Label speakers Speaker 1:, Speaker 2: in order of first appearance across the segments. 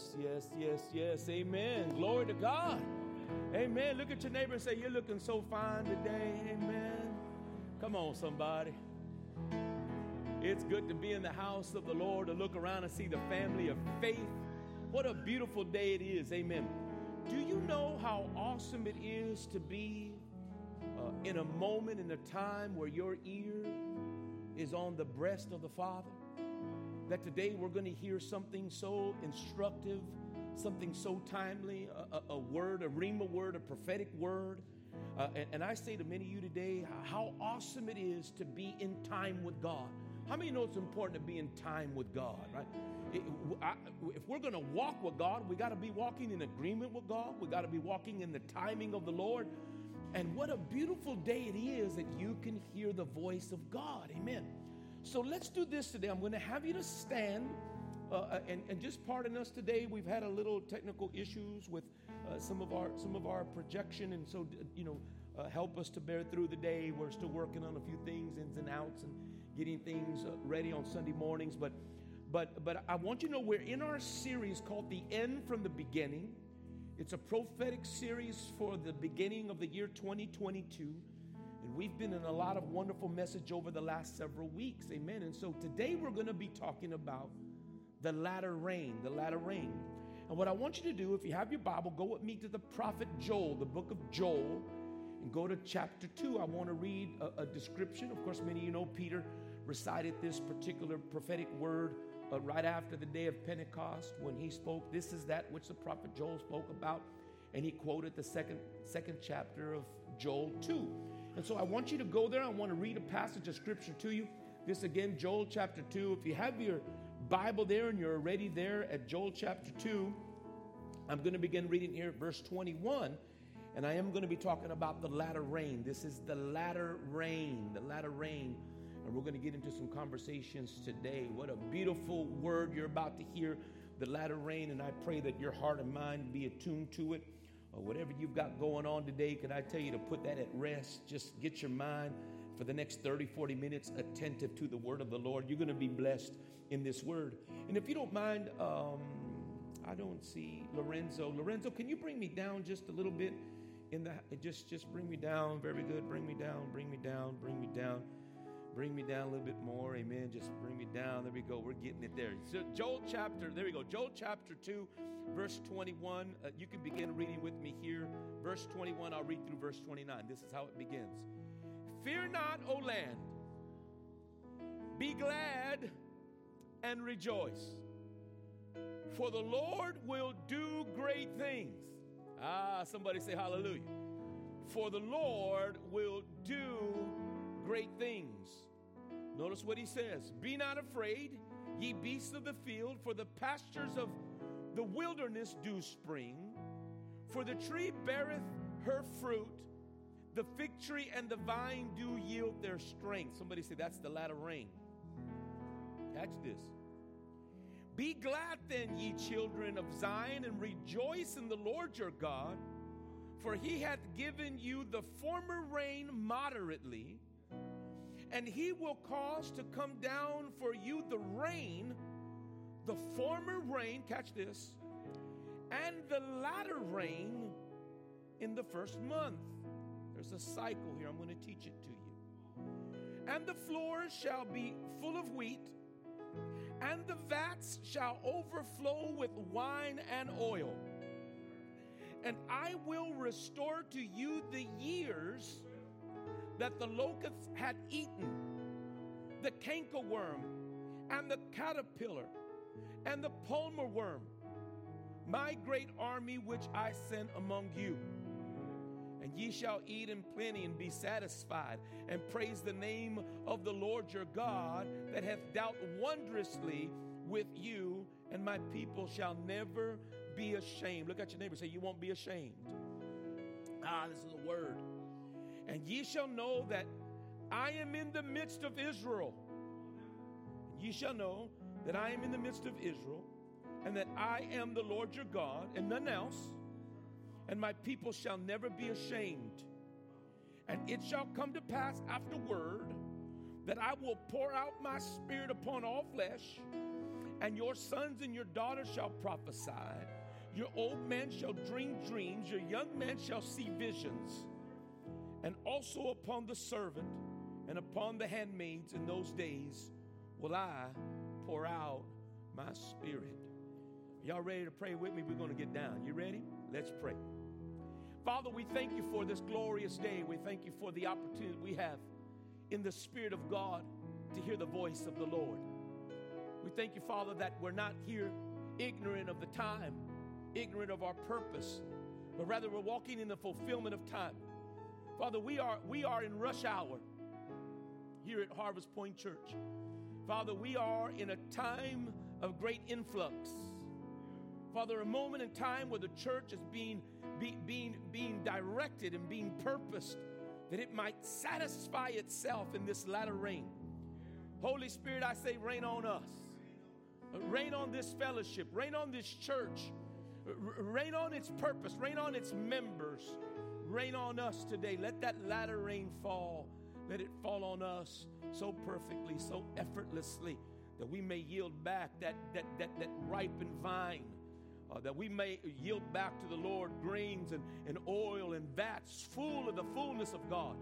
Speaker 1: Yes, yes, yes, yes. Amen. Glory to God. Amen. Look at your neighbor and say, You're looking so fine today. Amen. Come on, somebody. It's good to be in the house of the Lord, to look around and see the family of faith. What a beautiful day it is. Amen. Do you know how awesome it is to be uh, in a moment, in a time where your ear is on the breast of the Father? That today we're going to hear something so instructive, something so timely, a, a, a word, a rhema word, a prophetic word. Uh, and, and, I say to many of you today how awesome it is to be in time with God. How many know it's important to be in time with God, right? It, I, if we're going to walk with God, we got to be walking in agreement with God. We got to be walking in the timing of the Lord. And what a beautiful day it is that you can hear the voice of God. Amen. So let's do this today. I'm going to have you to stand. Uh, uh, and, and just pardon us today. We've had a little technical issues with uh, some of our some of our projection, and so you know, uh, help us to bear through the day. We're still working on a few things, ins and outs, and getting things uh, ready on Sunday mornings. But but but I want you to know we're in our series called "The End from the Beginning." It's a prophetic series for the beginning of the year 2022. And we've been in a lot of wonderful message over the last several weeks. Amen. And so today we're going to be talking about the latter rain, the latter rain. And what I want you to do, if you have your Bible, go with me to the prophet Joel, the book of Joel, and go to chapter 2. I want to read a, a description. Of course, many of you know Peter recited this particular prophetic word uh, right after the day of Pentecost when he spoke, This is that which the prophet Joel spoke about. And he quoted the second, second chapter of Joel 2. And so I want you to go there. I want to read a passage of scripture to you. This again, Joel chapter 2. If you have your Bible there and you're already there at Joel chapter 2, I'm going to begin reading here verse 21. And I am going to be talking about the latter rain. This is the latter rain, the latter rain. And we're going to get into some conversations today. What a beautiful word you're about to hear, the latter rain. And I pray that your heart and mind be attuned to it or whatever you've got going on today, can I tell you to put that at rest? Just get your mind for the next 30, 40 minutes attentive to the word of the Lord. You're going to be blessed in this word. And if you don't mind, um, I don't see Lorenzo. Lorenzo, can you bring me down just a little bit? In the just just bring me down. Very good. Bring me down. Bring me down. Bring me down. Bring me down a little bit more. Amen. Just bring me down. There we go. We're getting it there. So Joel chapter, there we go. Joel chapter 2, verse 21. Uh, you can begin reading with me here. Verse 21, I'll read through verse 29. This is how it begins. Fear not, O land. Be glad and rejoice. For the Lord will do great things. Ah, somebody say hallelujah. For the Lord will do great things. Notice what he says Be not afraid, ye beasts of the field, for the pastures of the wilderness do spring. For the tree beareth her fruit, the fig tree and the vine do yield their strength. Somebody say that's the latter rain. Catch this. Be glad then, ye children of Zion, and rejoice in the Lord your God, for he hath given you the former rain moderately and he will cause to come down for you the rain, the former rain, catch this, and the latter rain in the first month. There's a cycle here. I'm going to teach it to you. And the floors shall be full of wheat, and the vats shall overflow with wine and oil. And I will restore to you the years that the locusts had eaten, the cankerworm and the caterpillar and the palmer worm, my great army which I sent among you. And ye shall eat in plenty and be satisfied, and praise the name of the Lord your God that hath dealt wondrously with you, and my people shall never be ashamed. Look at your neighbor, say, You won't be ashamed. Ah, this is a word. And ye shall know that I am in the midst of Israel. And ye shall know that I am in the midst of Israel, and that I am the Lord your God, and none else. And my people shall never be ashamed. And it shall come to pass afterward that I will pour out my spirit upon all flesh and your sons and your daughters shall prophesy. Your old men shall dream dreams, your young men shall see visions. And also upon the servant and upon the handmaids in those days will I pour out my spirit. Y'all ready to pray with me? We're going to get down. You ready? Let's pray. Father, we thank you for this glorious day. We thank you for the opportunity we have in the Spirit of God to hear the voice of the Lord. We thank you, Father, that we're not here ignorant of the time, ignorant of our purpose, but rather we're walking in the fulfillment of time. Father, we are, we are in rush hour here at Harvest Point Church. Father, we are in a time of great influx. Father, a moment in time where the church is being, be, being, being directed and being purposed that it might satisfy itself in this latter rain. Holy Spirit, I say, rain on us. Rain on this fellowship. Rain on this church. Rain on its purpose. Rain on its members rain on us today. Let that latter rain fall. Let it fall on us so perfectly, so effortlessly, that we may yield back that, that, that, that ripened vine, uh, that we may yield back to the Lord grains and, and oil and vats full of the fullness of God.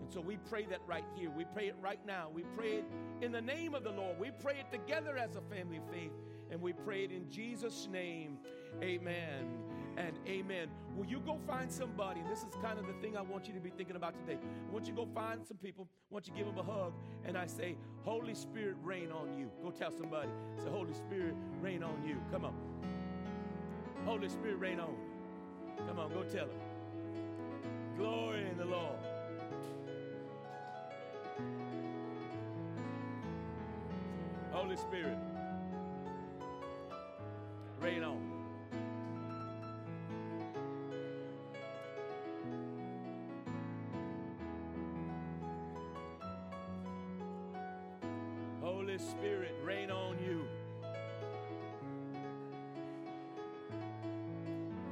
Speaker 1: And so we pray that right here. We pray it right now. We pray it in the name of the Lord. We pray it together as a family of faith. And we pray it in Jesus' name. Amen and amen. Will you go find somebody? And this is kind of the thing I want you to be thinking about today. I want you to go find some people. I want you to give them a hug. And I say, Holy Spirit, rain on you. Go tell somebody. Say, Holy Spirit, rain on you. Come on. Holy Spirit, rain on. Come on, go tell them. Glory in the Lord. Holy Spirit, rain on.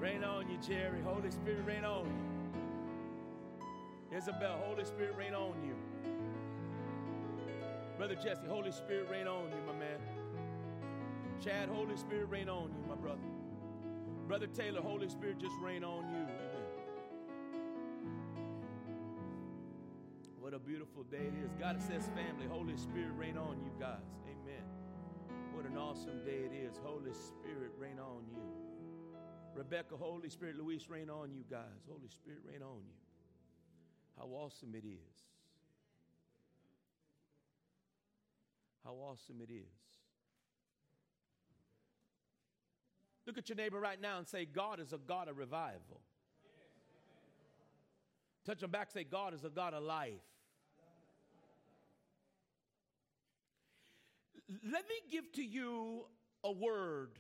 Speaker 1: Rain on you, Jerry. Holy Spirit, rain on you. Isabel, Holy Spirit, rain on you. Brother Jesse, Holy Spirit, rain on you, my man. Chad, Holy Spirit, rain on you, my brother. Brother Taylor, Holy Spirit, just rain on you. Amen. What a beautiful day it is. God says, family, Holy Spirit, rain on you guys. Amen. What an awesome day it is. Holy Spirit, rain on you. Rebecca, Holy Spirit, Luis, rain on you guys. Holy Spirit, rain on you. How awesome it is. How awesome it is. Look at your neighbor right now and say, God is a God of revival. Touch them back, say, God is a God of life. Let me give to you a word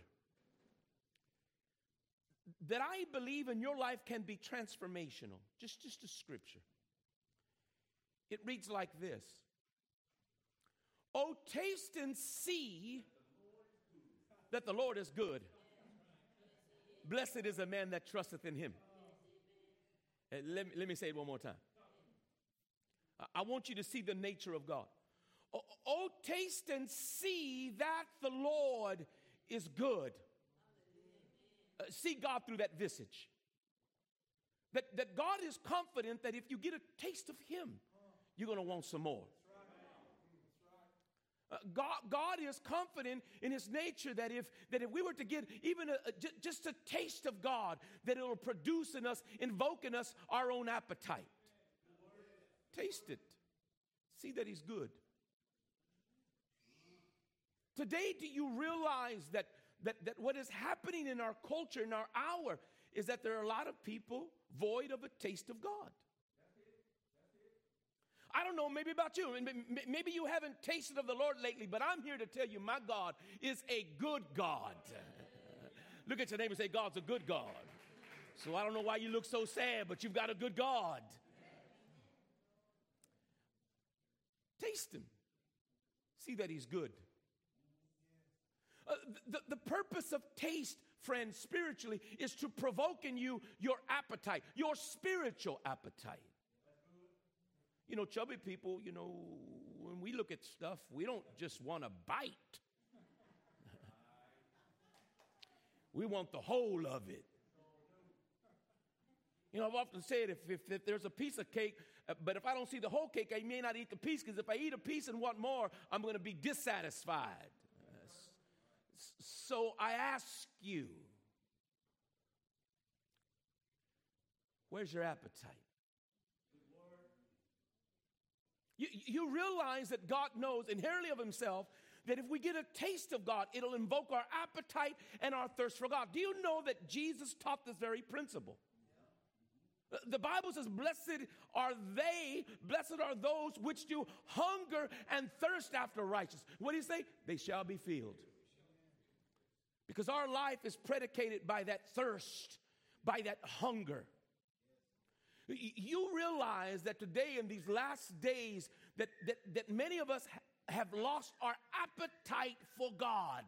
Speaker 1: that I believe in your life can be transformational. Just, just a scripture. It reads like this Oh, taste and see that the Lord is good. Blessed is a man that trusteth in him. Uh, let, me, let me say it one more time. I want you to see the nature of God. Oh, oh, taste and see that the Lord is good. Uh, see God through that visage. That, that God is confident that if you get a taste of Him, you're going to want some more. Uh, God, God is confident in his nature that if, that if we were to get even a, a, just a taste of God, that it'll produce in us, invoke in us our own appetite. Taste it. See that he's good. Today, do you realize that, that, that what is happening in our culture, in our hour, is that there are a lot of people void of a taste of God? I don't know, maybe about you. Maybe you haven't tasted of the Lord lately, but I'm here to tell you my God is a good God. look at your neighbor and say, God's a good God. So I don't know why you look so sad, but you've got a good God. Taste Him, see that He's good. Uh, the, the purpose of taste, friends, spiritually, is to provoke in you your appetite, your spiritual appetite. You know, chubby people, you know, when we look at stuff, we don't just want to bite. We want the whole of it. You know, I've often said if, if, if, there's a piece of cake, uh, but if I don't see the whole cake, I may not eat the piece because if I eat a piece and want more, I'm going to be dissatisfied. So I ask you, where's your appetite? You, you realize that God knows inherently of Himself that if we get a taste of God, it'll invoke our appetite and our thirst for God. Do you know that Jesus taught this very principle? The Bible says, Blessed are they, blessed are those which do hunger and thirst after righteousness. What do you say? They shall be filled. Because our life is predicated by that thirst, by that hunger. You realize that today, in these last days, that, that, that many of us have lost our appetite for God.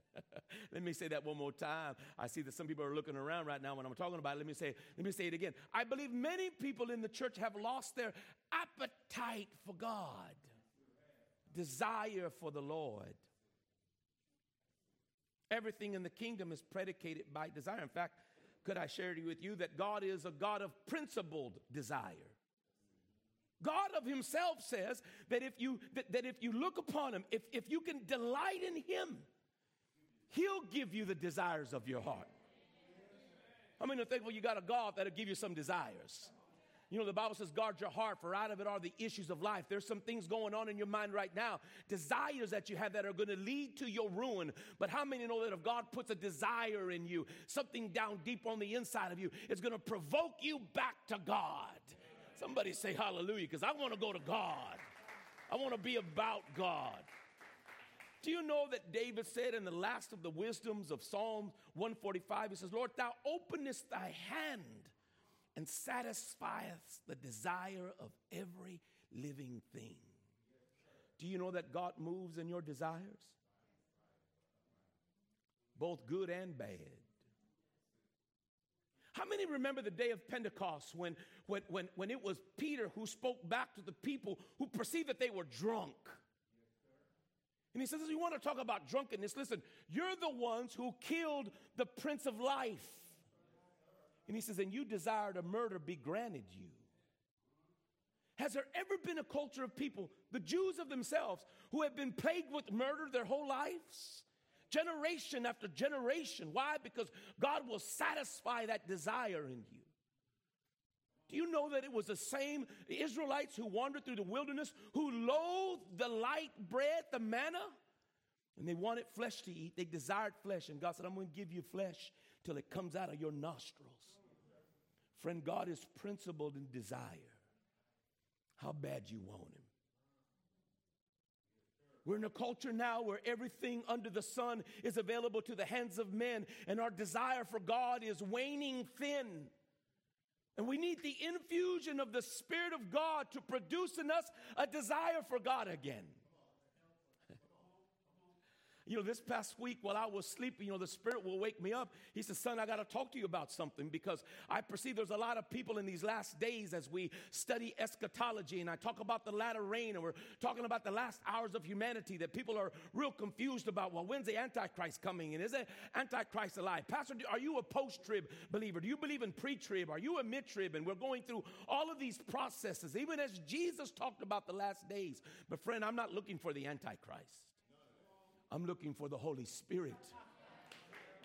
Speaker 1: let me say that one more time. I see that some people are looking around right now when I'm talking about it. Let me say, let me say it again. I believe many people in the church have lost their appetite for God, desire for the Lord. Everything in the kingdom is predicated by desire. In fact, could I share with you that God is a God of principled desire? God of Himself says that if you that, that if you look upon Him, if, if you can delight in Him, He'll give you the desires of your heart. I mean, thankful you got a God that'll give you some desires. You know, the Bible says, guard your heart, for out of it are the issues of life. There's some things going on in your mind right now, desires that you have that are going to lead to your ruin. But how many know that if God puts a desire in you, something down deep on the inside of you, it's going to provoke you back to God? Somebody say hallelujah, because I want to go to God. I want to be about God. Do you know that David said in the last of the wisdoms of Psalm 145, he says, Lord, thou openest thy hand and satisfieth the desire of every living thing. Do you know that God moves in your desires? Both good and bad. How many remember the day of Pentecost when, when, when, when it was Peter who spoke back to the people who perceived that they were drunk? And he says, You want to talk about drunkenness? Listen, you're the ones who killed the Prince of Life. And he says, and you desire to murder be granted you. Has there ever been a culture of people, the Jews of themselves, who have been plagued with murder their whole lives? Generation after generation. Why? Because God will satisfy that desire in you. Do you know that it was the same Israelites who wandered through the wilderness who loathed the light bread, the manna? And they wanted flesh to eat. They desired flesh. And God said, I'm going to give you flesh till it comes out of your nostrils. Friend, God is principled in desire. How bad you want Him. We're in a culture now where everything under the sun is available to the hands of men, and our desire for God is waning thin. And we need the infusion of the Spirit of God to produce in us a desire for God again. You know, this past week while I was sleeping, you know, the Spirit will wake me up. He says, Son, I got to talk to you about something because I perceive there's a lot of people in these last days as we study eschatology and I talk about the latter rain and we're talking about the last hours of humanity that people are real confused about. Well, when's the Antichrist coming and is the Antichrist alive? Pastor, are you a post trib believer? Do you believe in pre trib? Are you a mid trib? And we're going through all of these processes, even as Jesus talked about the last days. But, friend, I'm not looking for the Antichrist. I'm looking for the Holy Spirit.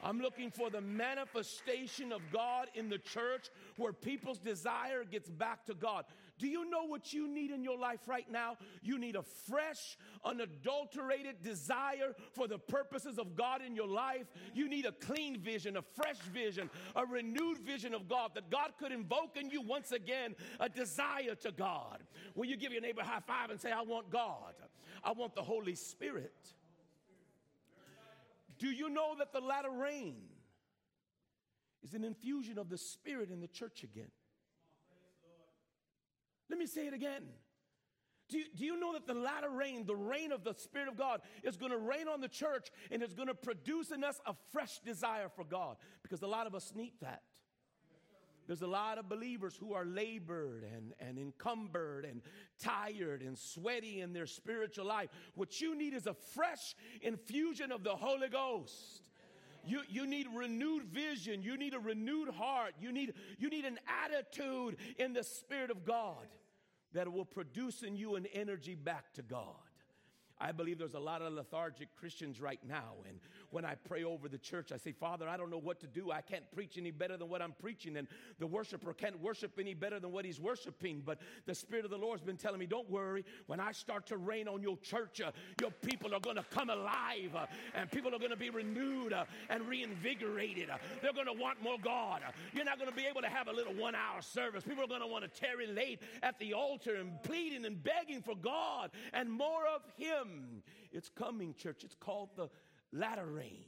Speaker 1: I'm looking for the manifestation of God in the church where people's desire gets back to God. Do you know what you need in your life right now? You need a fresh, unadulterated desire for the purposes of God in your life. You need a clean vision, a fresh vision, a renewed vision of God that God could invoke in you once again a desire to God. Will you give your neighbor a high five and say, I want God? I want the Holy Spirit. Do you know that the latter rain is an infusion of the Spirit in the church again? Let me say it again. Do you, do you know that the latter rain, the rain of the Spirit of God, is going to rain on the church and is going to produce in us a fresh desire for God? Because a lot of us need that. There's a lot of believers who are labored and, and encumbered and tired and sweaty in their spiritual life. What you need is a fresh infusion of the Holy Ghost. You, you need renewed vision. You need a renewed heart. You need, you need an attitude in the Spirit of God that will produce in you an energy back to God. I believe there's a lot of lethargic Christians right now. And when I pray over the church, I say, Father, I don't know what to do. I can't preach any better than what I'm preaching. And the worshiper can't worship any better than what he's worshiping. But the Spirit of the Lord's been telling me, don't worry. When I start to rain on your church, uh, your people are going to come alive. Uh, and people are going to be renewed uh, and reinvigorated. Uh, they're going to want more God. Uh, you're not going to be able to have a little one hour service. People are going to want to tarry late at the altar and pleading and begging for God and more of Him. It's coming, church. It's called the latter rain.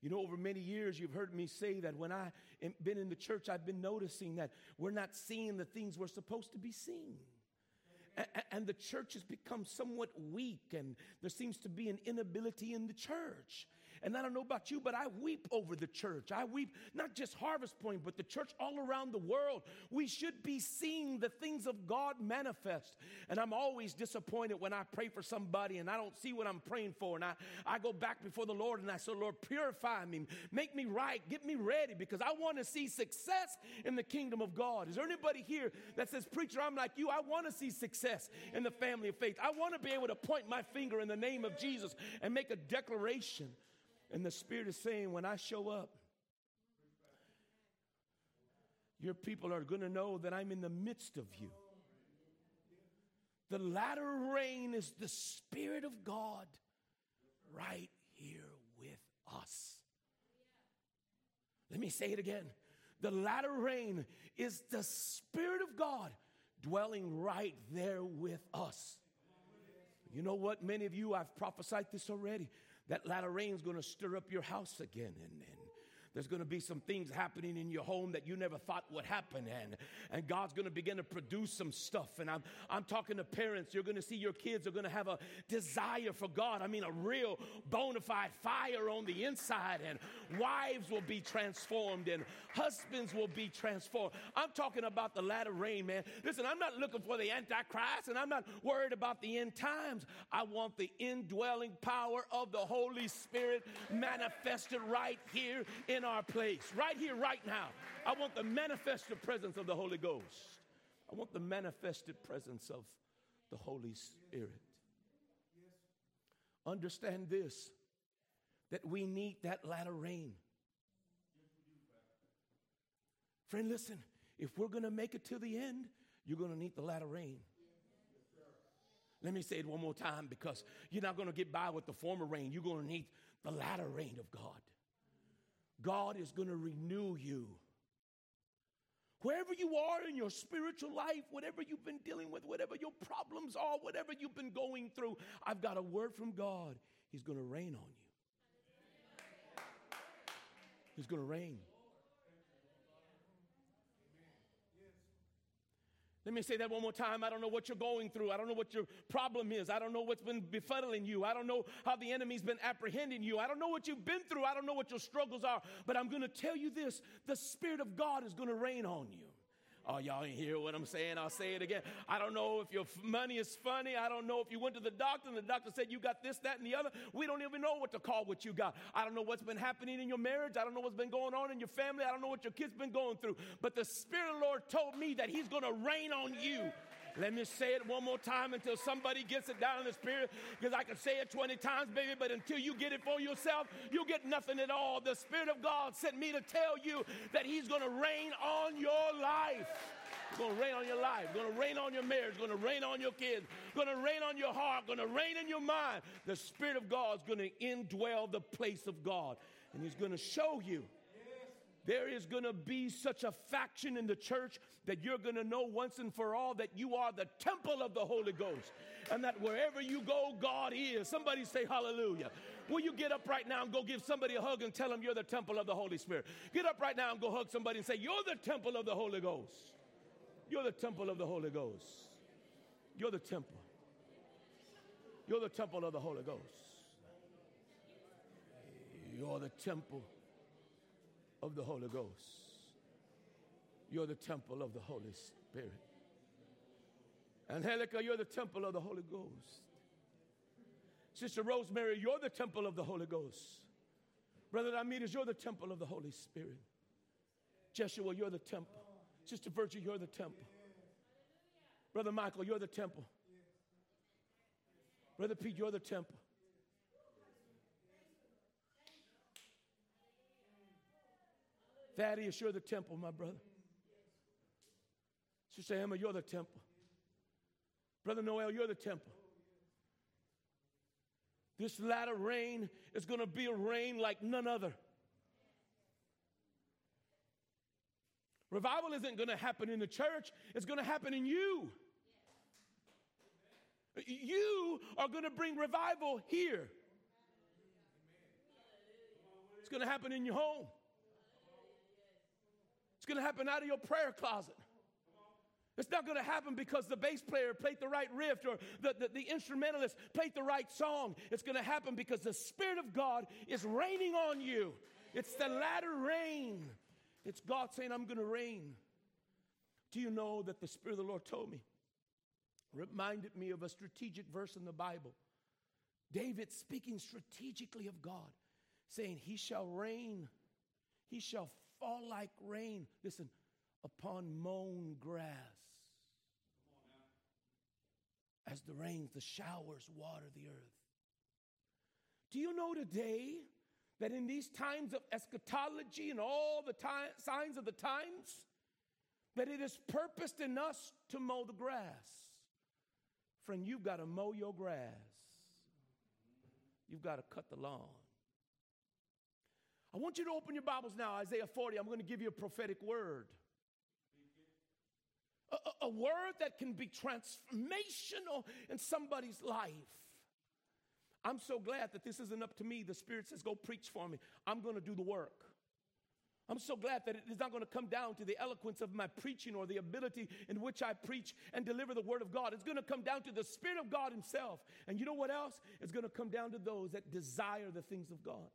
Speaker 1: You know, over many years, you've heard me say that when I've been in the church, I've been noticing that we're not seeing the things we're supposed to be seeing. And the church has become somewhat weak, and there seems to be an inability in the church. And I don't know about you, but I weep over the church. I weep not just Harvest Point, but the church all around the world. We should be seeing the things of God manifest. And I'm always disappointed when I pray for somebody and I don't see what I'm praying for. And I, I go back before the Lord and I say, Lord, purify me, make me right, get me ready because I want to see success in the kingdom of God. Is there anybody here that says, Preacher, I'm like you? I want to see success in the family of faith. I want to be able to point my finger in the name of Jesus and make a declaration. And the Spirit is saying, when I show up, your people are going to know that I'm in the midst of you. The latter rain is the Spirit of God right here with us. Let me say it again. The latter rain is the Spirit of God dwelling right there with us. You know what? Many of you, I've prophesied this already. That latter rain is going to stir up your house again. And, and there's going to be some things happening in your home that you never thought would happen. And, and God's going to begin to produce some stuff. And I'm, I'm talking to parents. You're going to see your kids are going to have a desire for God. I mean, a real bona fide fire on the inside. And wives will be transformed and husbands will be transformed. I'm talking about the latter rain, man. Listen, I'm not looking for the Antichrist and I'm not worried about the end times. I want the indwelling power of the Holy Spirit manifested right here in our place, right here, right now. I want the manifested presence of the Holy Ghost. I want the manifested presence of the Holy Spirit. Understand this that we need that latter rain. Friend, listen, if we're going to make it to the end, you're going to need the latter rain. Let me say it one more time because you're not going to get by with the former rain. You're going to need the latter rain of God. God is going to renew you. Wherever you are in your spiritual life, whatever you've been dealing with, whatever your problems are, whatever you've been going through, I've got a word from God. He's going to rain on you. He's going to rain. Let me say that one more time. I don't know what you're going through. I don't know what your problem is. I don't know what's been befuddling you. I don't know how the enemy's been apprehending you. I don't know what you've been through. I don't know what your struggles are. But I'm going to tell you this the Spirit of God is going to rain on you. Oh, y'all ain't hear what I'm saying. I'll say it again. I don't know if your money is funny. I don't know if you went to the doctor and the doctor said you got this, that, and the other. We don't even know what to call what you got. I don't know what's been happening in your marriage. I don't know what's been going on in your family. I don't know what your kids been going through. But the Spirit of the Lord told me that He's going to rain on you. Let me say it one more time until somebody gets it down in the spirit, because I can say it 20 times, baby, but until you get it for yourself, you get nothing at all. The Spirit of God sent me to tell you that He's going to rain on your life. It's going to rain on your life, going to rain on your marriage, going to rain on your kids, going to rain on your heart, going to rain in your mind. The Spirit of God is going to indwell the place of God, and He's going to show you there is going to be such a faction in the church that you're going to know once and for all that you are the temple of the Holy Ghost and that wherever you go, God is. Somebody say hallelujah. Will you get up right now and go give somebody a hug and tell them you're the temple of the Holy Spirit? Get up right now and go hug somebody and say, You're the temple of the Holy Ghost. You're the temple of the Holy Ghost. You're the temple. You're the temple of the Holy Ghost. You're the temple of the Holy Ghost. You're the temple of the Holy Spirit. Angelica, you're the temple of the Holy Ghost. Sister Rosemary, you're the temple of the Holy Ghost. Brother Ramirez, you're the temple of the Holy Spirit. Jeshua, you're the temple. Sister Virtue, you're the temple. Brother Michael, you're the temple. Brother Pete, you're the temple. Thaddeus, you're the temple, my brother. Sister Emma, you're the temple. Brother Noel, you're the temple. This latter rain is going to be a rain like none other. Revival isn't going to happen in the church, it's going to happen in you. You are going to bring revival here. It's going to happen in your home. Going to happen out of your prayer closet. It's not going to happen because the bass player played the right riff or the, the, the, instrumentalist played the right song. It's going to happen because the Spirit of God is raining on you. It's the latter rain. It's God saying, I'm going to rain. Do you know that the Spirit of the Lord told me? Reminded me of a strategic verse in the Bible. David speaking strategically of God, saying, He shall reign, He shall fall like rain. Listen, upon mown grass. As the rains, the showers water the earth. Do you know today that in these times of eschatology and all the time, signs of the times, that it is purposed in us to mow the grass. Friend, you've got to mow your grass. You've got to cut the lawn. I want you to open your Bibles now, Isaiah 40. I'm going to give you a prophetic word. A, a, word that can be transformational in somebody's life. I'm so glad that this isn't up to me. The Spirit says, Go preach for me. I'm going to do the work. I'm so glad that it is not going to come down to the eloquence of my preaching or the ability in which I preach and deliver the word of God. It's going to come down to the Spirit of God Himself. And you know what else? It's going to come down to those that desire the things of God.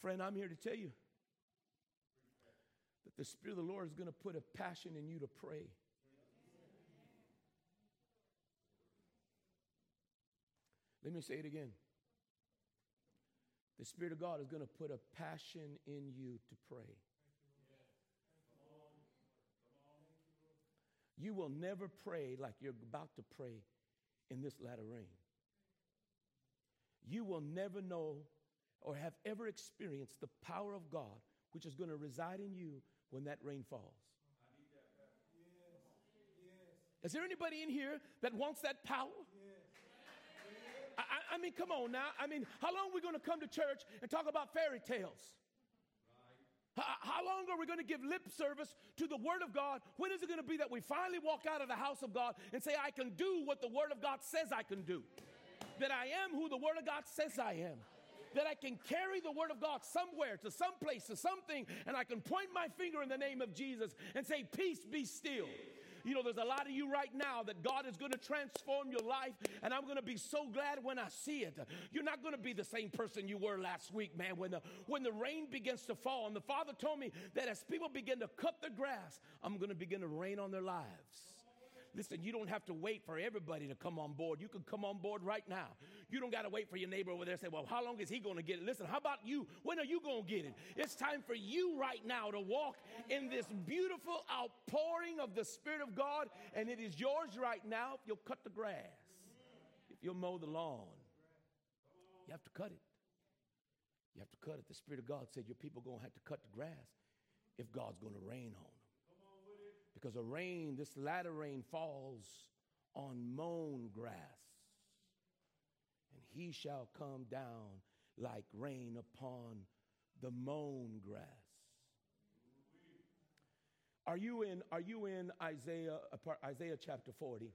Speaker 1: Friend, I'm here to tell you that the Spirit of the Lord is going to put a passion in you to pray. Let me say it again. The Spirit of God is going to put a passion in you to pray. You will never pray like you're about to pray in this latter rain. You will never know or have ever experienced the power of God, which is going to reside in you when that rain falls. Is there anybody in here that wants that power? I, I mean, come on now. I mean, how long are we going to come to church and talk about fairy tales? How long are we going to give lip service to the Word of God? When is it going to be that we finally walk out of the house of God and say, I can do what the Word of God says I can do? That I am who the Word of God says I am. That I can carry the Word of God somewhere, to some place, to something, and I can point my finger in the name of Jesus and say, Peace be still. You know, there's a lot of you right now that God is going to transform your life, and I'm going to be so glad when I see it. You're not going to be the same person you were last week, man. When the when the rain begins to fall, and the Father told me that as people begin to cut the grass, I'm going to begin to rain on their lives. Listen, you don't have to wait for everybody to come on board. You can come on board right now. You don't got to wait for your neighbor over there say, well, how long is he going to get it? Listen, how about you? When are you going to get it? It's time for you right now to walk in this beautiful outpouring of the Spirit of God, and it is yours right now if you'll cut the grass, if you'll mow the lawn. You have to cut it. You have to cut it. The Spirit of God said your people are going to have to cut the grass if God's going to rain on them. Because a rain, this latter rain, falls on mown grass. He shall come down like rain upon the mown grass. Are you in, are you in Isaiah, Isaiah chapter 40?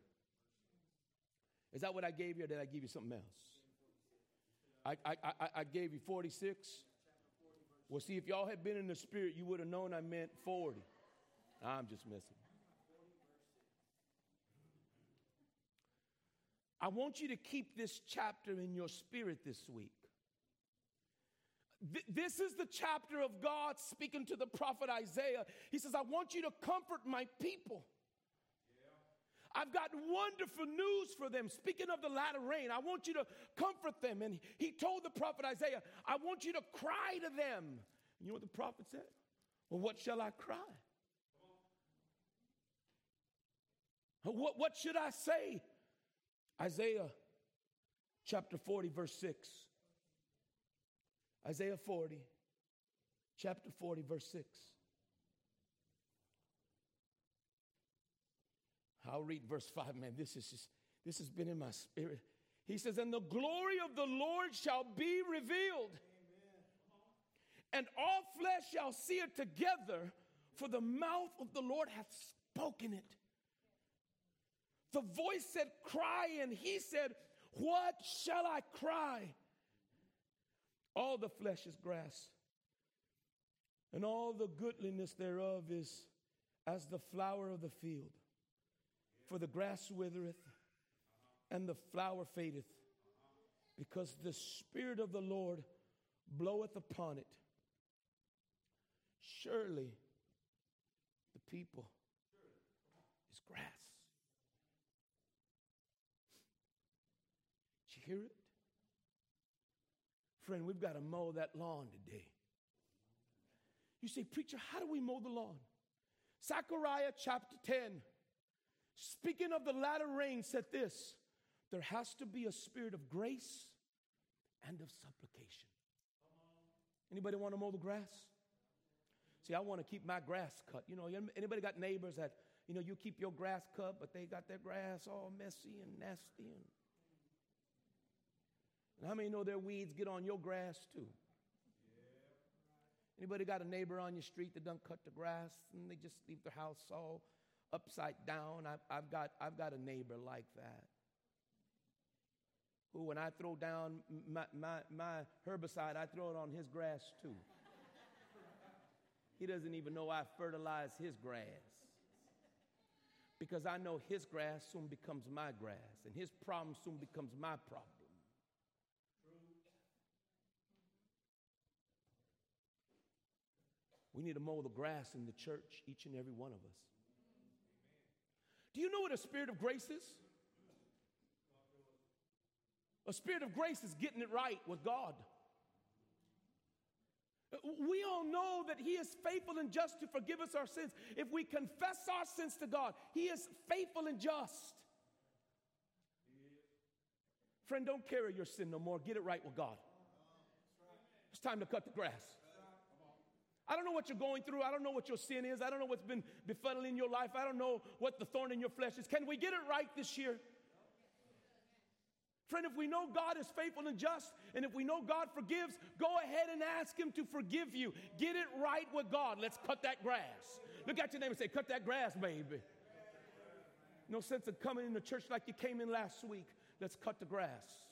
Speaker 1: Is that what I gave you, or did I give you something else? I, I, I, I gave you 46. Well, see, if y'all had been in the spirit, you would have known I meant 40. I'm just messing. I want you to keep this chapter in your spirit this week. Th- this is the chapter of God speaking to the prophet Isaiah. He says, I want you to comfort my people. I've got wonderful news for them. Speaking of the latter rain, I want you to comfort them. And he told the prophet Isaiah, I want you to cry to them. And you know what the prophet said? Well, what shall I cry? What, what should I say? Isaiah chapter 40, verse 6. Isaiah 40, chapter 40, verse 6. I'll read verse 5, man. This is just, this has been in my spirit. He says, And the glory of the Lord shall be revealed, and all flesh shall see it together, for the mouth of the Lord hath spoken it. The voice said, Cry, and he said, What shall I cry? All the flesh is grass, and all the goodliness thereof is as the flower of the field. For the grass withereth, and the flower fadeth, because the Spirit of the Lord bloweth upon it. Surely the people is grass. Did you hear it? Friend, we've got to mow that lawn today. You say, Preacher, how do we mow the lawn? Zechariah chapter 10, speaking of the latter rain, said this there has to be a spirit of grace and of supplication. Anybody want to mow the grass? See, I want to keep my grass cut. You know, anybody got neighbors that, you know, you keep your grass cut, but they got their grass all messy and nasty and and how many know their weeds get on your grass too? Anybody got a neighbor on your street that don't cut the grass and they just leave their house all upside down? I've, I've, got, I've got a neighbor like that. Who, when I throw down my, my, my herbicide, I throw it on his grass too. he doesn't even know I fertilize his grass. Because I know his grass soon becomes my grass, and his problem soon becomes my problem. We need to mow the grass in the church, each and every one of us. Do you know what a spirit of grace is? A spirit of grace is getting it right with God. We all know that He is faithful and just to forgive us our sins. If we confess our sins to God, He is faithful and just. Friend, don't carry your sin no more. Get it right with God. It's time to cut the grass. I don't know what you're going through. I don't know what your sin is. I don't know what's been befuddling your life. I don't know what the thorn in your flesh is. Can we get it right this year? Friend, if we know God is faithful and just, and if we know God forgives, go ahead and ask Him to forgive you. Get it right with God. Let's cut that grass. Look at your neighbor and say, Cut that grass, baby. No sense of coming into church like you came in last week. Let's cut the grass.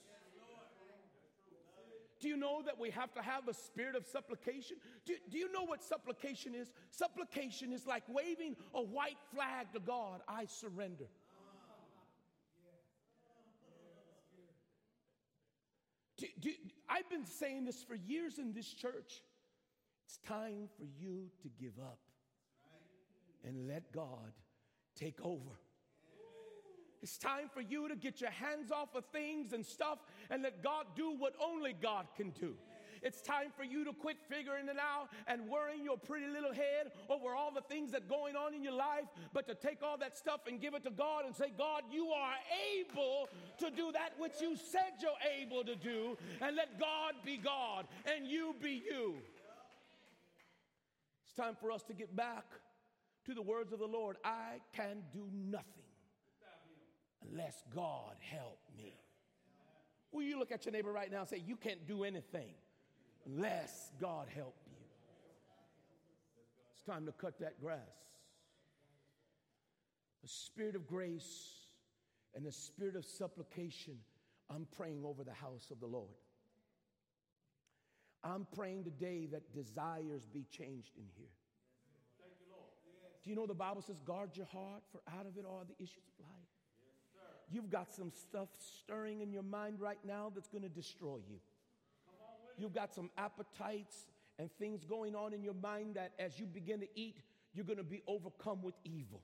Speaker 1: Do you know that we have to have a spirit of supplication? Do, do you know what supplication is? Supplication is like waving a white flag to God I surrender. Do, do, I've been saying this for years in this church. It's time for you to give up and let God take over. It's time for you to get your hands off of things and stuff and let God do what only God can do. It's time for you to quit figuring it out and worrying your pretty little head over all the things that going on in your life, but to take all that stuff and give it to God and say, God, you are able to do that which you said you're able to do, and let God be God and you be you. It's time for us to get back to the words of the Lord I can do nothing unless God help me. Will you look at your neighbor right now and say, You can't do anything unless God help you? It's time to cut that grass. The spirit of grace and the spirit of supplication, I'm praying over the house of the Lord. I'm praying today that desires be changed in here. Do you know the Bible says, guard your heart, for out of it are the issues of life? You've got some stuff stirring in your mind right now that's going to destroy you. You've got some appetites and things going on in your mind that as you begin to eat, you're going to be overcome with evil.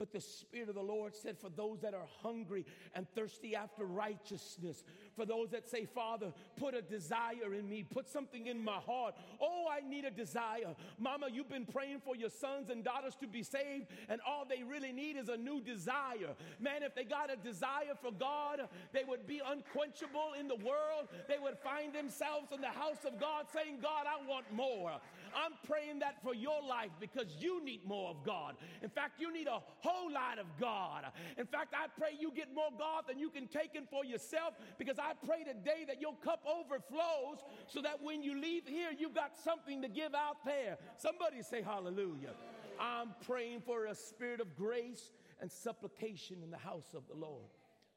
Speaker 1: But the Spirit of the Lord said, For those that are hungry and thirsty after righteousness, for those that say, Father, put a desire in me, put something in my heart. Oh, I need a desire. Mama, you've been praying for your sons and daughters to be saved, and all they really need is a new desire. Man, if they got a desire for God, they would be unquenchable in the world. They would find themselves in the house of God saying, God, I want more. I'm praying that for your life because you need more of God. In fact, you need a whole lot of God. In fact, I pray you get more God than you can take in for yourself because I pray today that your cup overflows so that when you leave here, you've got something to give out there. Somebody say hallelujah. I'm praying for a spirit of grace and supplication in the house of the Lord.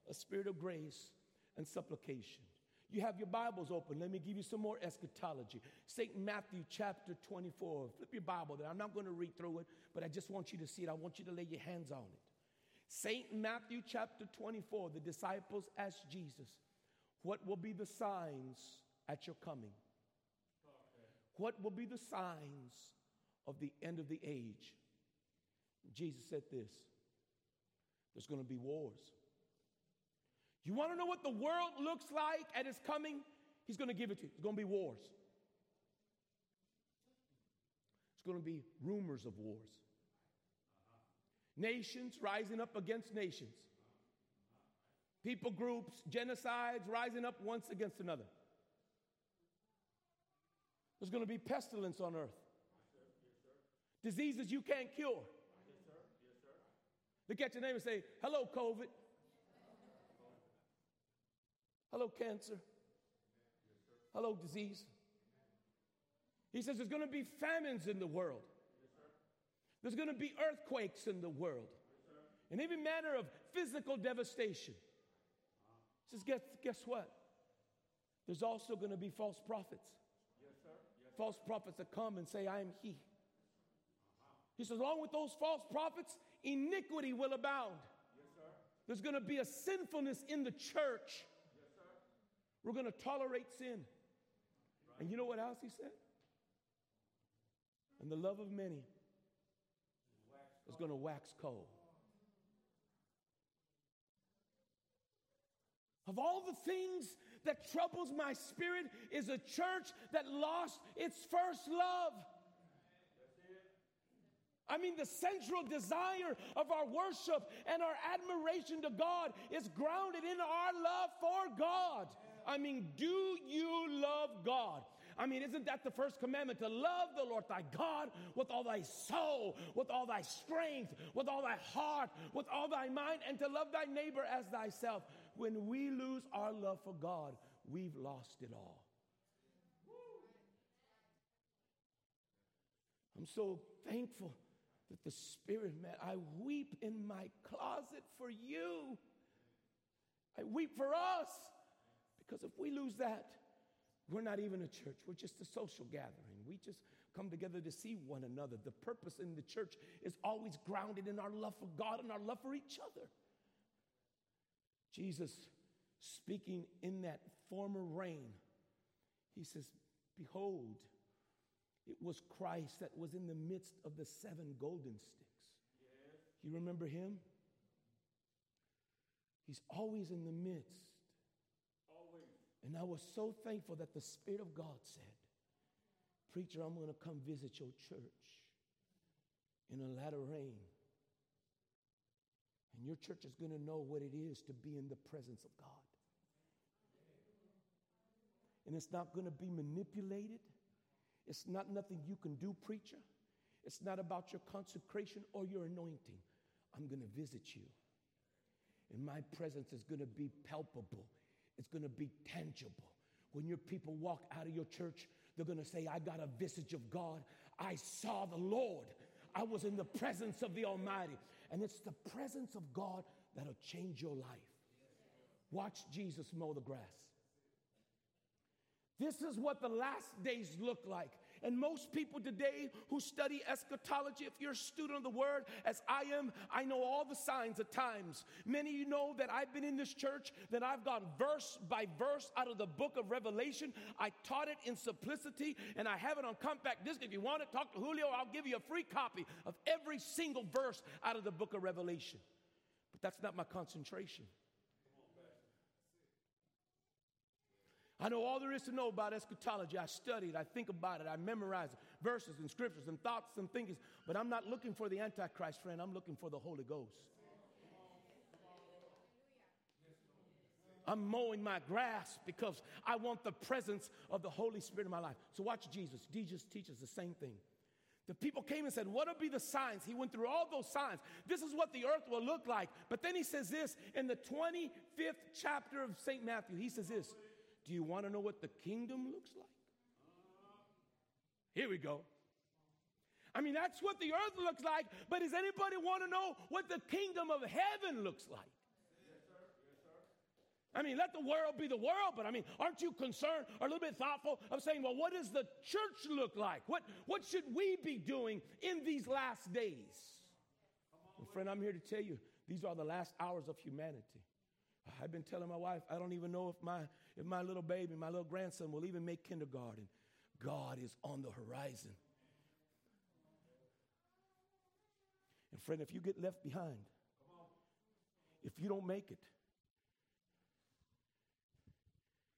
Speaker 1: A spirit of grace and supplication. You have your Bibles open. Let me give you some more eschatology. St. Matthew chapter 24. Flip your Bible there. I'm not going to read through it, but I just want you to see it. I want you to lay your hands on it. St. Matthew chapter 24. The disciples asked Jesus, What will be the signs at your coming? What will be the signs of the end of the age? Jesus said this there's going to be wars. You want to know what the world looks like at its coming? He's going to give it to you. It's going to be wars. It's going to be rumors of wars. Nations rising up against nations. People groups, genocides rising up once against another. There's going to be pestilence on earth. Diseases you can't cure. Look at your neighbor and say, Hello, COVID. Hello, cancer. Hello, disease. He says there's going to be famines in the world. There's going to be earthquakes in the world. And every manner of physical devastation. He says, guess, guess what? There's also going to be false prophets. False prophets that come and say, I am He. He says, along with those false prophets, iniquity will abound. There's going to be a sinfulness in the church we're going to tolerate sin. And you know what else he said? And the love of many is going to wax cold. Of all the things that troubles my spirit is a church that lost its first love. I mean, the central desire of our worship and our admiration to God is grounded in our love for God. I mean, do you love God? I mean, isn't that the first commandment? To love the Lord thy God with all thy soul, with all thy strength, with all thy heart, with all thy mind, and to love thy neighbor as thyself. When we lose our love for God, we've lost it all. I'm so thankful that the Spirit, man, I weep in my closet for you. I weep for us. Because if we lose that, we're not even a church. We're just a social gathering. We just come together to see one another. The purpose in the church is always grounded in our love for God and our love for each other. Jesus, speaking in that former rain, he says, Behold, it was Christ that was in the midst of the seven golden sticks. Yes. You remember him? He's always in the midst and I was so thankful that the Spirit of God said, Preacher, I'm going to come visit your church in a latter rain. And your church is going to know what it is to be in the presence of God. And it's not going to be manipulated. It's not nothing you can do, preacher. It's not about your consecration or your anointing. I'm going to visit you. And my presence is going to be palpable it's going to be tangible. When your people walk out of your church, they're going to say, I got a visage of God. I saw the Lord. I was in the presence of the Almighty. And it's the presence of God that'll change your life. Watch Jesus mow the grass. This is what the last days look like. And most people today who study eschatology, if you're a student of the word, as I am, I know all the signs of times. Many of you know that I've been in this church, that I've gone verse by verse out of the book of Revelation. I taught it in simplicity, and I have it on compact disc. If you want it, talk to Julio. I'll give you a free copy of every single verse out of the book of Revelation. But that's not my concentration. I know all there is to know about eschatology. I study it, I think about it, I memorize verses and scriptures and thoughts and thinkings. But I'm not looking for the Antichrist, friend. I'm looking for the Holy Ghost. I'm mowing my grass because I want the presence of the Holy Spirit in my life. So watch Jesus. Jesus teaches the same thing. The people came and said, What will be the signs? He went through all those signs. This is what the earth will look like. But then he says this in the 25th chapter of St. Matthew. He says this do you want to know what the kingdom looks like? Here we go. I mean, that's what the earth looks like, but does anybody want to know what the kingdom of heaven looks like? I mean, let the world be the world, but I mean, aren't you concerned or a little bit thoughtful of saying, well, what does the church look like? What, what should we be doing in these last days? Well, friend, I'm here to tell you, these are the last hours of humanity. I've been telling my wife, I don't even know if my, if my little baby, my little grandson will even make kindergarten. God is on the horizon. And friend, if you get left behind, if you don't make it,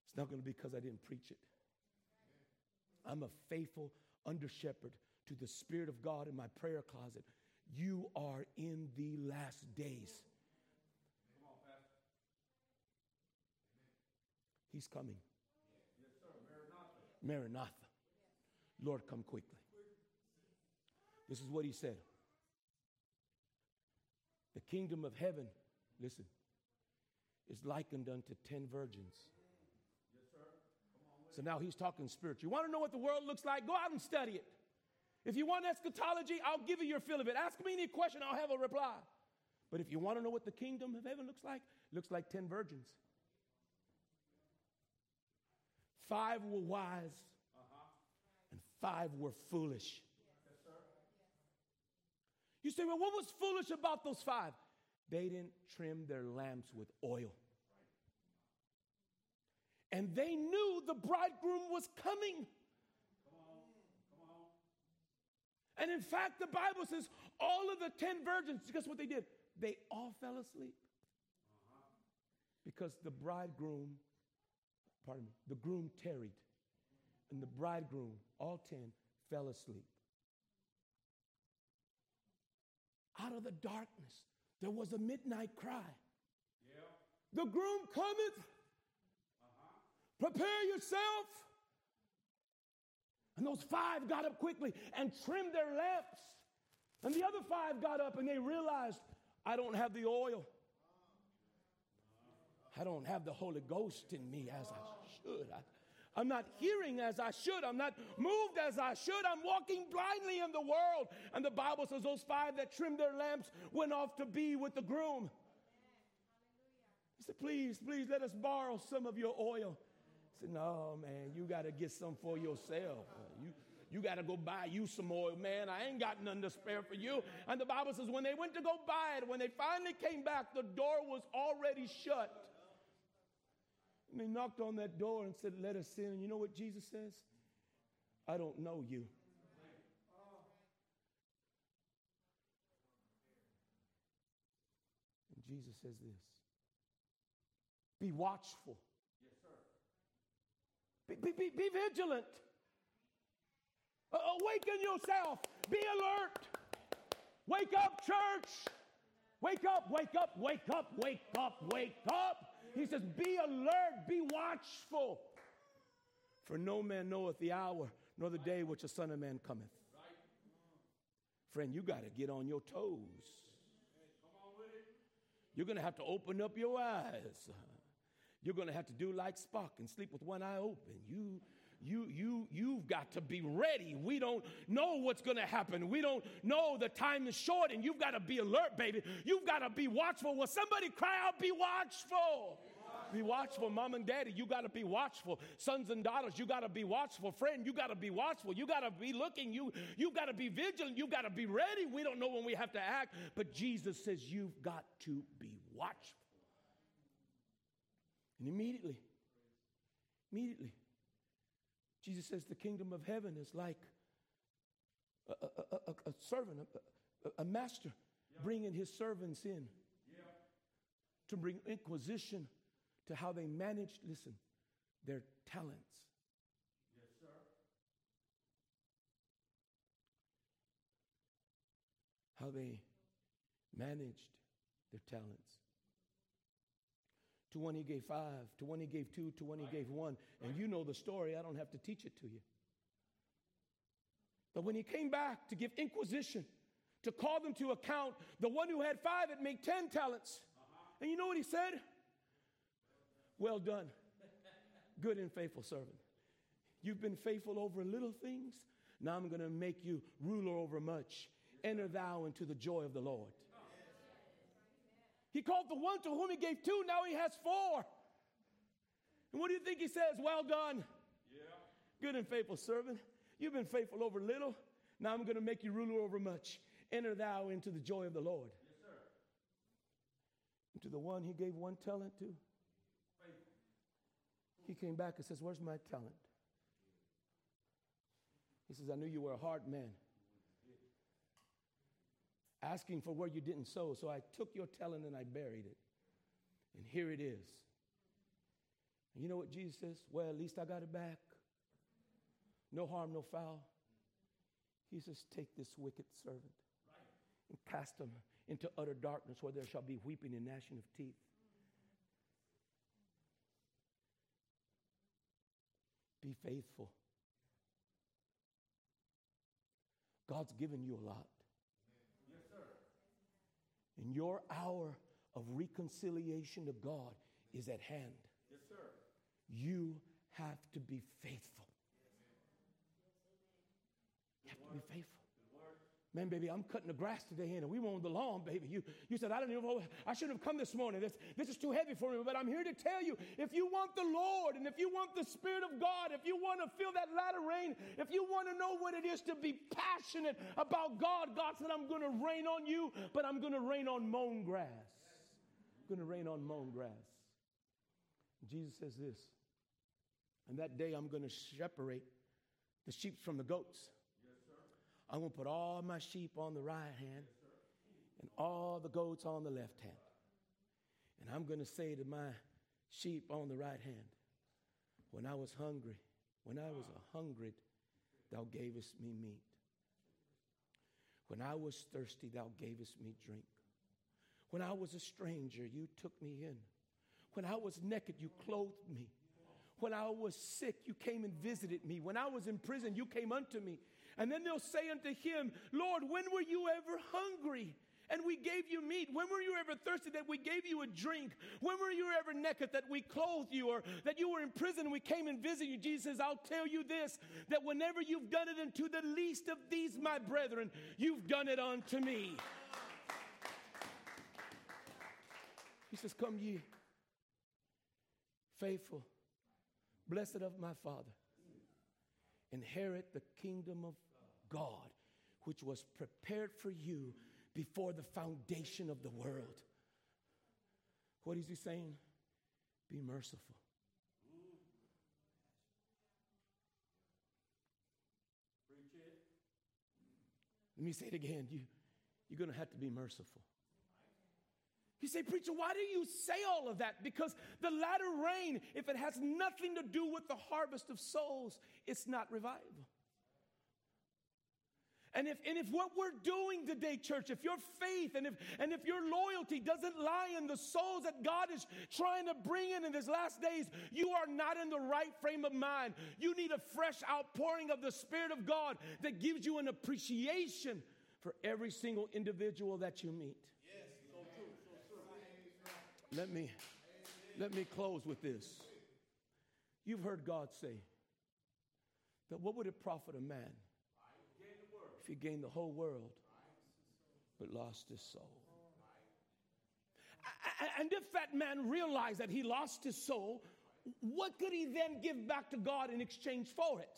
Speaker 1: it's not going to be because I didn't preach it. I'm a faithful under shepherd to the Spirit of God in my prayer closet. You are in the last days. He's coming. Yes, sir. Maranatha. Maranatha. Lord, come quickly. This is what he said. The kingdom of heaven, listen, is likened unto ten virgins. Yes, sir. So now he's talking spiritual. You want to know what the world looks like? Go out and study it. If you want eschatology, I'll give you your fill of it. Ask me any question, I'll have a reply. But if you want to know what the kingdom of heaven looks like, looks like 10 virgins. Five were wise, and five were foolish. You say, well, what was foolish about those five? They didn't trim their lamps with oil. And they knew the bridegroom was coming. And in fact, the Bible says all of the 10 virgins, guess what they did? They all fell asleep. Because the bridegroom pardon me, the groom tarried, and the bridegroom, all ten, fell asleep. Out of the darkness, there was a midnight cry. Yeah. The groom cometh. Uh-huh. Prepare yourself. And those five got up quickly and trimmed their lamps. And the other five got up and they realized, I don't have the oil. I don't have the Holy Ghost in me as I should. I, I'm not hearing as I should. I'm not moved as I should. I'm walking blindly in the world. And the Bible says those five that trimmed their lamps went off to be with the groom. He said, Please, please let us borrow some of your oil. I said, No, man, you got to get some for yourself. You, you got to go buy you some oil, man. I ain't got none to spare for you. And the Bible says when they went to go buy it, when they finally came back, the door was already shut. And they knocked on that door and said, Let us in. And you know what Jesus says? I don't know you. And Jesus says this Be watchful. Yes, sir. Be, be, be vigilant. awaken yourself. Be alert. Wake up, church. Wake up, wake up, wake up, wake up, wake up. He says, Be alert, be watchful. For no man knoweth the hour nor the day which the Son of Man cometh. Friend, you got to get on your toes. You're going to have to open up your eyes. You're going to have to do like Spock and sleep with one eye open. You you you you've got to be ready. We don't know what's going to happen. We don't know the time is short and you've got to be alert, baby. You've got to be watchful. Will somebody cry out be watchful? be watchful. Mom and daddy, you got to be watchful. Sons and daughters, you got to be watchful. Friend, you got to be watchful. You got to be looking. You, you got to be vigilant. You got to be ready. We don't know when we have to act, but Jesus says you've got to be watchful. And immediately, immediately, Jesus says the kingdom of heaven is like a, a, a, a servant, a, master bringing his servants in to bring inquisition to how they managed, listen, their talents. Yes, sir. How they managed their talents. To one he gave five, to one he gave two, to one he gave one. And you know the story, I don't have to teach it to you. But when he came back to give inquisition, to call them to account, the one who had five had made ten talents. Uh-huh. And you know what he said? Well done, good and faithful servant. You've been faithful over little things. Now I'm going to make you ruler over much. Enter thou into the joy of the Lord. He called the one to whom he gave two, now he has four. And what do you think he says? Well done. Yeah. Good and faithful servant. You've been faithful over little. Now I'm going to make you ruler over much. Enter thou into the joy of the Lord. Yes, sir. And to the one he gave one talent to, he came back and says, Where's my talent? He says, I knew you were a hard man. Asking for where you didn't sow. So I took your talent and I buried it. And here it is. And you know what Jesus says? Well, at least I got it back. No harm, no foul. He says, Take this wicked servant and cast him into utter darkness where there shall be weeping and gnashing of teeth. Be faithful. God's given you a lot. And your hour of reconciliation to God is at hand. Yes, sir. You have to be faithful. You have to be faithful. Man, baby, I'm cutting the grass today and we mowing the lawn, baby. You, you said, I don't even know, I shouldn't have come this morning. This, this is too heavy for me, but I'm here to tell you if you want the Lord and if you want the Spirit of God, if you want to feel that latter rain, if you want to know what it is to be passionate about God, God said, I'm going to rain on you, but I'm going to rain on mown grass. I'm going to rain on mown grass. Jesus says this, and that day I'm going to separate the sheep from the goats. I'm going to put all my sheep on the right hand and all the goats on the left hand. And I'm going to say to my sheep on the right hand, When I was hungry, when I was a hungry, thou gavest me meat. When I was thirsty, thou gavest me drink. When I was a stranger, you took me in. When I was naked, you clothed me. When I was sick, you came and visited me. When I was in prison, you came unto me. And then they'll say unto him, Lord, when were you ever hungry? And we gave you meat. When were you ever thirsty that we gave you a drink? When were you ever naked that we clothed you or that you were in prison and we came and visited you? Jesus says, I'll tell you this that whenever you've done it unto the least of these, my brethren, you've done it unto me. He says, Come ye, faithful, blessed of my Father, inherit the kingdom of God, which was prepared for you before the foundation of the world. What is he saying? Be merciful. Let me say it again. You, you're going to have to be merciful. You say, Preacher, why do you say all of that? Because the latter rain, if it has nothing to do with the harvest of souls, it's not revival. And if, and if what we're doing today, church, if your faith and if, and if your loyalty doesn't lie in the souls that God is trying to bring in in these last days, you are not in the right frame of mind. You need a fresh outpouring of the Spirit of God that gives you an appreciation for every single individual that you meet. Let me, let me close with this. You've heard God say that what would it profit a man if he gained the whole world but lost his soul. And if that man realized that he lost his soul, what could he then give back to God in exchange for it?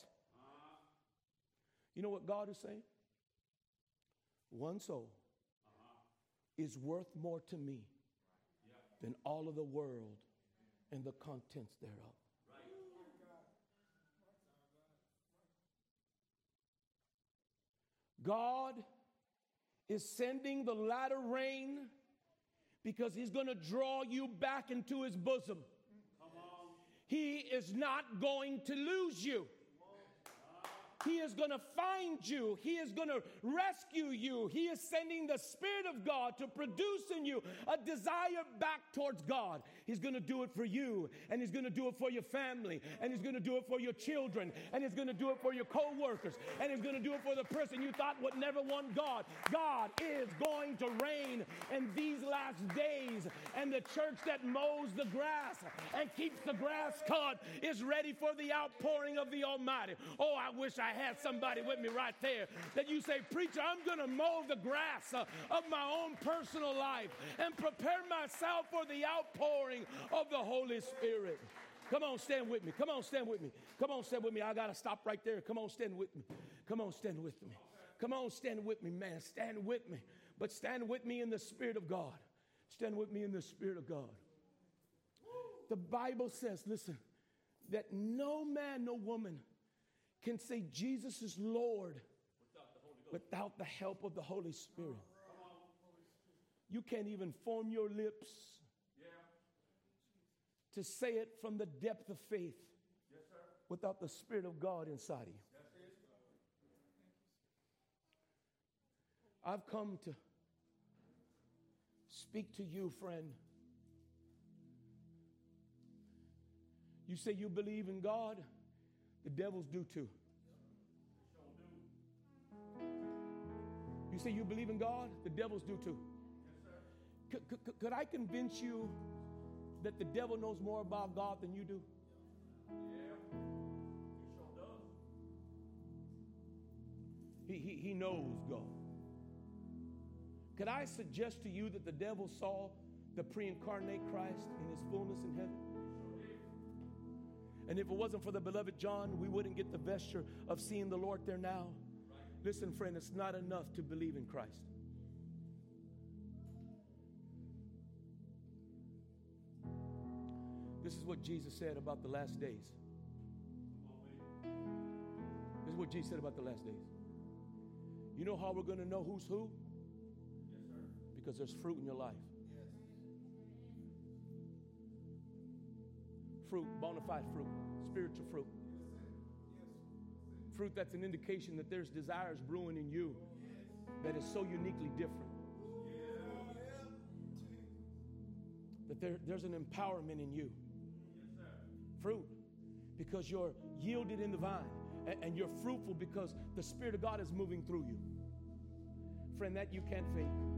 Speaker 1: You know what God is saying? One soul is worth more to me than all of the world and the contents thereof. God is sending the latter rain because he's going to draw you back into his bosom. He is not going to lose you. He is going to find you. He is going to rescue you. He is sending the Spirit of God to produce in you a desire back towards God. He's going to do it for you, and He's going to do it for your family, and He's going to do it for your children, and He's going to do it for your co workers, and He's going to do it for the person you thought would never want God. God is going to reign in these last days, and the church that mows the grass and keeps the grass cut is ready for the outpouring of the Almighty. Oh, I wish I had somebody with me right there that you say, Preacher, I'm going to mow the grass uh, of my own personal life and prepare myself for the outpouring of the Holy Spirit. Come on, stand with me. Come on, stand with me. Come on, stand with me. I got to stop right there. Come on, stand with me. Come on, stand with me. Come on, stand with me, man. Stand with me. But stand with me in the Spirit of God. Stand with me in the Spirit of God. The Bible says, listen, that no man, no woman can say Jesus is Lord without the help of the Holy Spirit. You can't even form your lips to say it from the depth of faith without the Spirit of God inside of you. I've come to speak to you, friend. You say you believe in God. The devils do too. You say you believe in God? The devils do too. Could, could, could I convince you that the devil knows more about God than you do? Yeah, he sure does. He, he, he knows God. Could I suggest to you that the devil saw the pre incarnate Christ in his fullness in heaven? And if it wasn't for the beloved John, we wouldn't get the vesture of seeing the Lord there now. Listen, friend, it's not enough to believe in Christ. This is what Jesus said about the last days. This is what Jesus said about the last days. You know how we're going to know who's who? Yes, sir. because there's fruit in your life. Fruit, bona fide fruit, spiritual fruit. Fruit that's an indication that there's desires brewing in you that is so uniquely different. That there, there's an empowerment in you. Fruit, because you're yielded in the vine and, and you're fruitful because the Spirit of God is moving through you. Friend, that you can't fake.